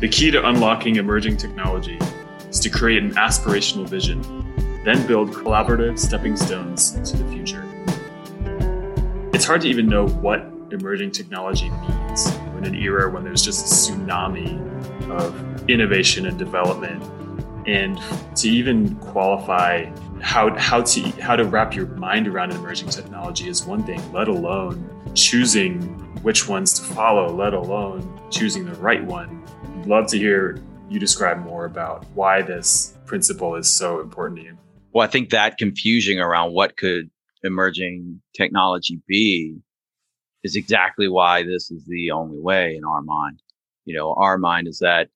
The key to unlocking emerging technology is to create an aspirational vision, then build collaborative stepping stones to the future. It's hard to even know what emerging technology means in an era when there's just a tsunami of innovation and development. And to even qualify how, how to how to wrap your mind around an emerging technology is one thing, let alone choosing which ones to follow, let alone choosing the right one. I'd love to hear you describe more about why this principle is so important to you. Well, I think that confusion around what could emerging technology be is exactly why this is the only way in our mind. You know, our mind is that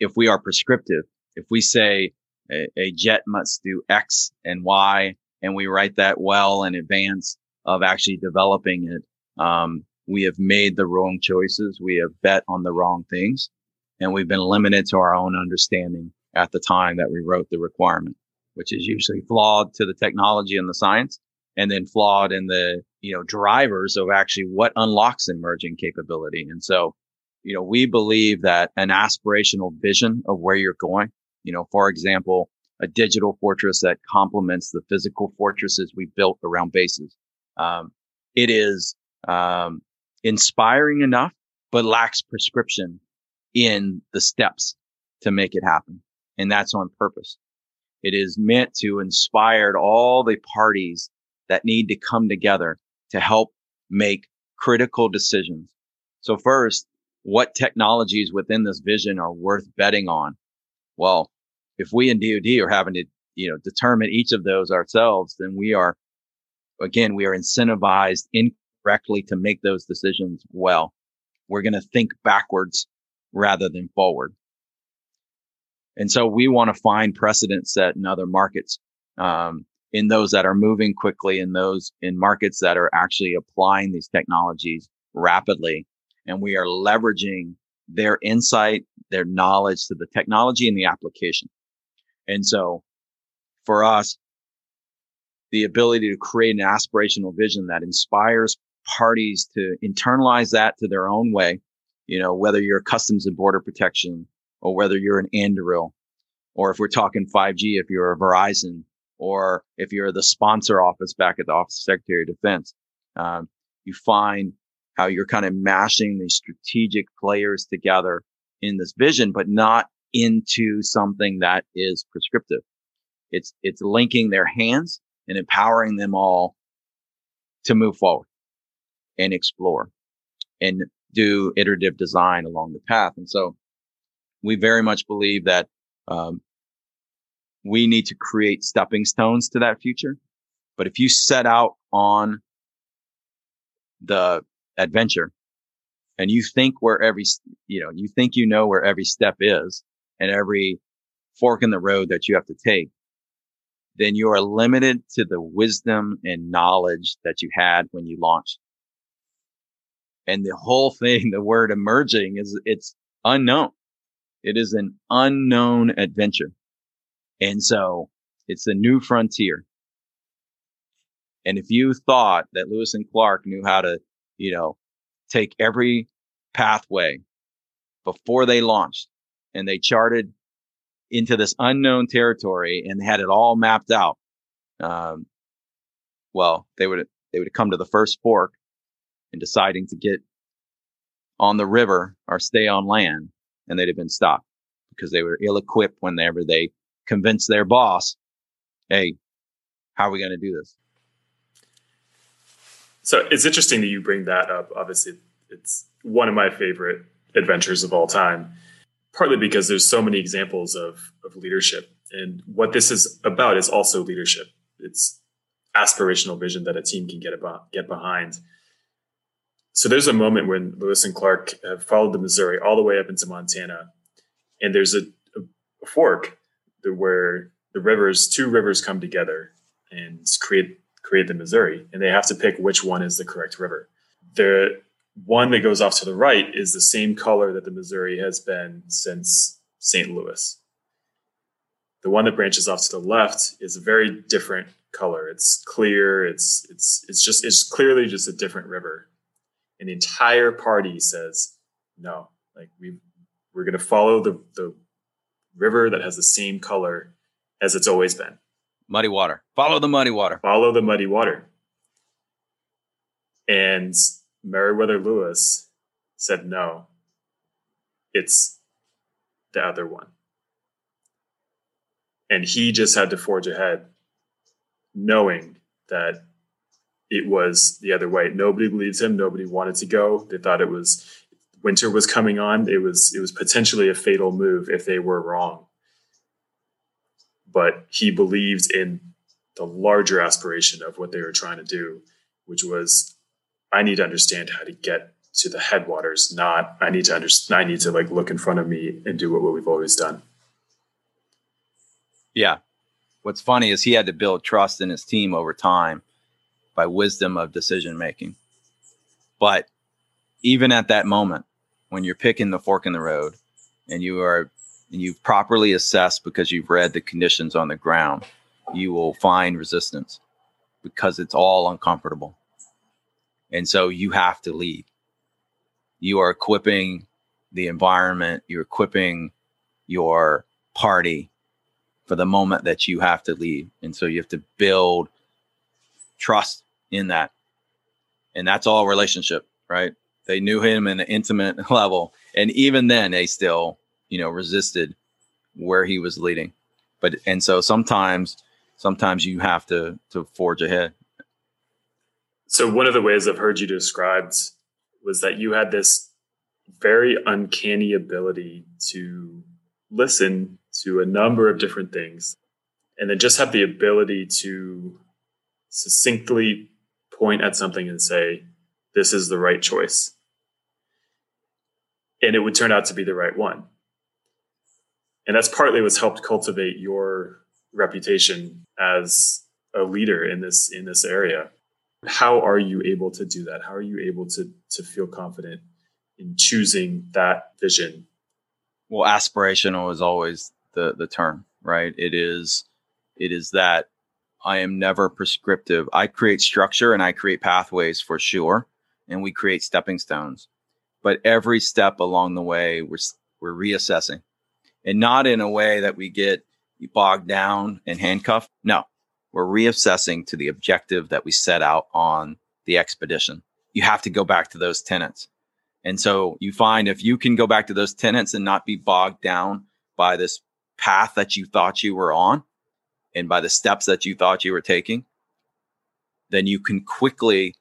if we are prescriptive, if we say a, a jet must do X and Y, and we write that well in advance of actually developing it, um, we have made the wrong choices. We have bet on the wrong things, and we've been limited to our own understanding at the time that we wrote the requirement, which is usually flawed to the technology and the science, and then flawed in the you know drivers of actually what unlocks emerging capability. And so, you know, we believe that an aspirational vision of where you're going, you know, for example, a digital fortress that complements the physical fortresses we built around bases. Um, it is um, inspiring enough, but lacks prescription in the steps to make it happen. And that's on purpose. It is meant to inspire all the parties that need to come together to help make critical decisions. So first, what technologies within this vision are worth betting on? Well, if we in DoD are having to, you know, determine each of those ourselves, then we are, again, we are incentivized incorrectly to make those decisions well. We're going to think backwards rather than forward. And so we want to find precedent set in other markets. Um, in those that are moving quickly in those in markets that are actually applying these technologies rapidly. And we are leveraging their insight, their knowledge to the technology and the application. And so for us, the ability to create an aspirational vision that inspires parties to internalize that to their own way, you know, whether you're customs and border protection or whether you're an Anduril, or if we're talking 5G, if you're a Verizon, or if you're the sponsor office back at the Office of Secretary of Defense, um, you find how you're kind of mashing these strategic players together in this vision, but not into something that is prescriptive. It's, it's linking their hands and empowering them all to move forward and explore and do iterative design along the path. And so we very much believe that um, we need to create stepping stones to that future. But if you set out on the adventure and you think where every, you know, you think you know where every step is and every fork in the road that you have to take, then you are limited to the wisdom and knowledge that you had when you launched. And the whole thing, the word emerging is it's unknown. It is an unknown adventure. And so it's a new frontier. And if you thought that Lewis and Clark knew how to, you know, take every pathway before they launched and they charted into this unknown territory and had it all mapped out, um, well, they would they would come to the first fork and deciding to get on the river or stay on land, and they'd have been stopped because they were ill equipped whenever they convince their boss, hey, how are we going to do this? So it's interesting that you bring that up. Obviously, it's one of my favorite adventures of all time, partly because there's so many examples of, of leadership. And what this is about is also leadership. It's aspirational vision that a team can get about, get behind. So there's a moment when Lewis and Clark have followed the Missouri all the way up into Montana, and there's a, a fork where the rivers, two rivers come together and create create the Missouri, and they have to pick which one is the correct river. The one that goes off to the right is the same color that the Missouri has been since St. Louis. The one that branches off to the left is a very different color. It's clear. It's it's it's just it's clearly just a different river. And the entire party says, no, like we We're going to follow the, the river that has the same color as it's always been. Muddy water. Follow the muddy water. Follow the muddy water. And Meriwether Lewis said, no, it's the other one. And he just had to forge ahead, knowing that it was the other way. Nobody believes him. Nobody wanted to go. They thought it was winter was coming on. It was it was potentially a fatal move if they were wrong. But he believed in the larger aspiration of what they were trying to do, which was I need to understand how to get to the headwaters, not I need to understand I need to like look in front of me and do what, what we've always done. Yeah. What's funny is he had to build trust in his team over time by wisdom of decision making. But even at that moment, when you're picking the fork in the road and you are and you've properly assessed because you've read the conditions on the ground, you will find resistance because it's all uncomfortable. And so you have to lead. You are equipping the environment, you're equipping your party for the moment that you have to lead. And so you have to build trust in that. And that's all relationship, right? They knew him in an intimate level. And even then they still, you know, resisted where he was leading. But and so sometimes sometimes you have to to forge ahead. So one of the ways I've heard you described was that you had this very uncanny ability to listen to a number of different things and then just have the ability to succinctly point at something and say, this is the right choice. And it would turn out to be the right one. And that's partly what's helped cultivate your reputation as a leader in this in this area. How are you able to do that? How are you able to to feel confident in choosing that vision? Well, aspirational is always the the term, right? It is it is that I am never prescriptive. I create structure and I create pathways for sure, and we create stepping stones. But every step along the way, we're we're reassessing, and not in a way that we get bogged down and handcuffed. No, we're reassessing to the objective that we set out on the expedition. You have to go back to those tenets. And so you find if you can go back to those tenets and not be bogged down by this path that you thought you were on, and by the steps that you thought you were taking, then you can quickly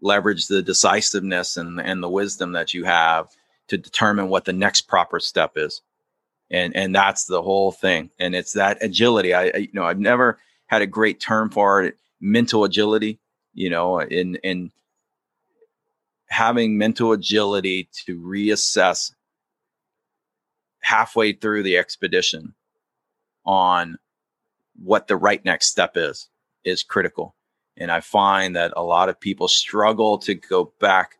leverage the decisiveness and, and the wisdom that you have to determine what the next proper step is. And, and that's the whole thing. And it's that agility. I, I you know, I've never had a great term for it, mental agility, you know, in, in having mental agility to reassess halfway through the expedition on what the right next step is is critical. And I find that a lot of people struggle to go back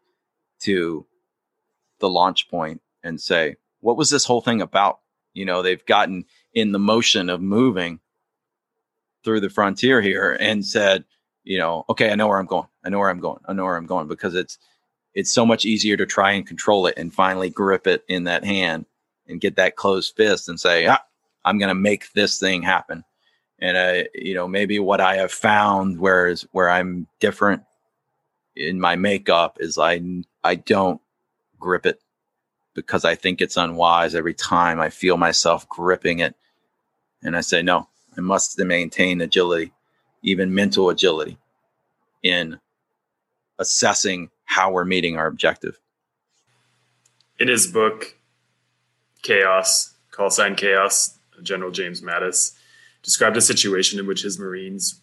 to the launch point and say, what was this whole thing about? You know, they've gotten in the motion of moving through the frontier here and said, you know, okay, I know where I'm going. I know where I'm going. I know where I'm going because it's it's so much easier to try and control it and finally grip it in that hand and get that closed fist and say, ah, I'm going to make this thing happen and I, you know, maybe what I have found, whereas where I'm different in my makeup is I I don't grip it because I think it's unwise. Every time I feel myself gripping it, and I say no, I must maintain agility, even mental agility, in assessing how we're meeting our objective. In his book, Chaos, Call Sign Chaos, General James Mattis described a situation in which his Marines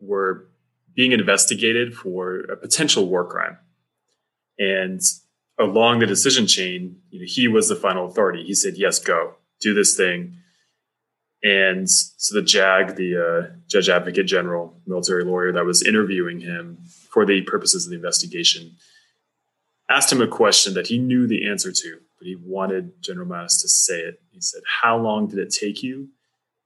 were being investigated for a potential war crime. And along the decision chain, you know, he was the final authority. He said, yes, go, do this thing. And so the JAG, the uh, Judge Advocate General, military lawyer that was interviewing him for the purposes of the investigation, asked him a question that he knew the answer to, but he wanted General Mattis to say it. He said, How long did it take you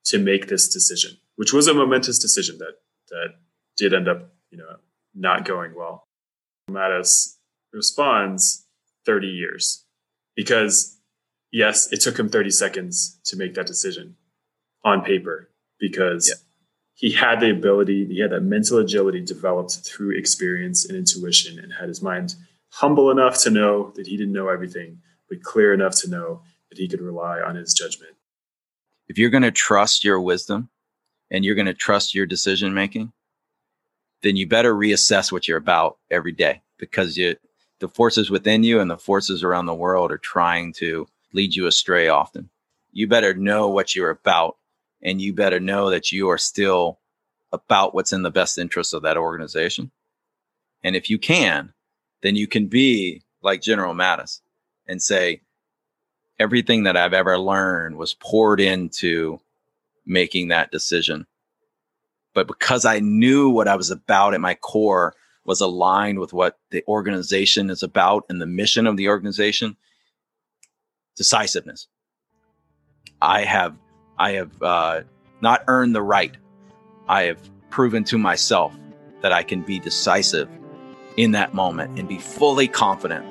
to make this decision, which was a momentous decision that that did end up, you know, not going well. Mattis responds 30 years because yes, it took him 30 seconds to make that decision on paper because yeah. he had the ability, he had that mental agility developed through experience and intuition and had his mind humble enough to know that he didn't know everything, but clear enough to know that he could rely on his judgment. If you're going to trust your wisdom and you're going to trust your decision making, then you better reassess what you're about every day because you, the forces within you and the forces around the world are trying to lead you astray often. You better know what you're about and you better know that you are still about what's in the best interest of that organization. And if you can, then you can be like General Mattis and say, everything that I've ever learned was poured into making that decision. But because I knew what I was about at my core was aligned with what the organization is about and the mission of the organization, decisiveness. I have, I have uh, not earned the right. I have proven to myself that I can be decisive in that moment and be fully confident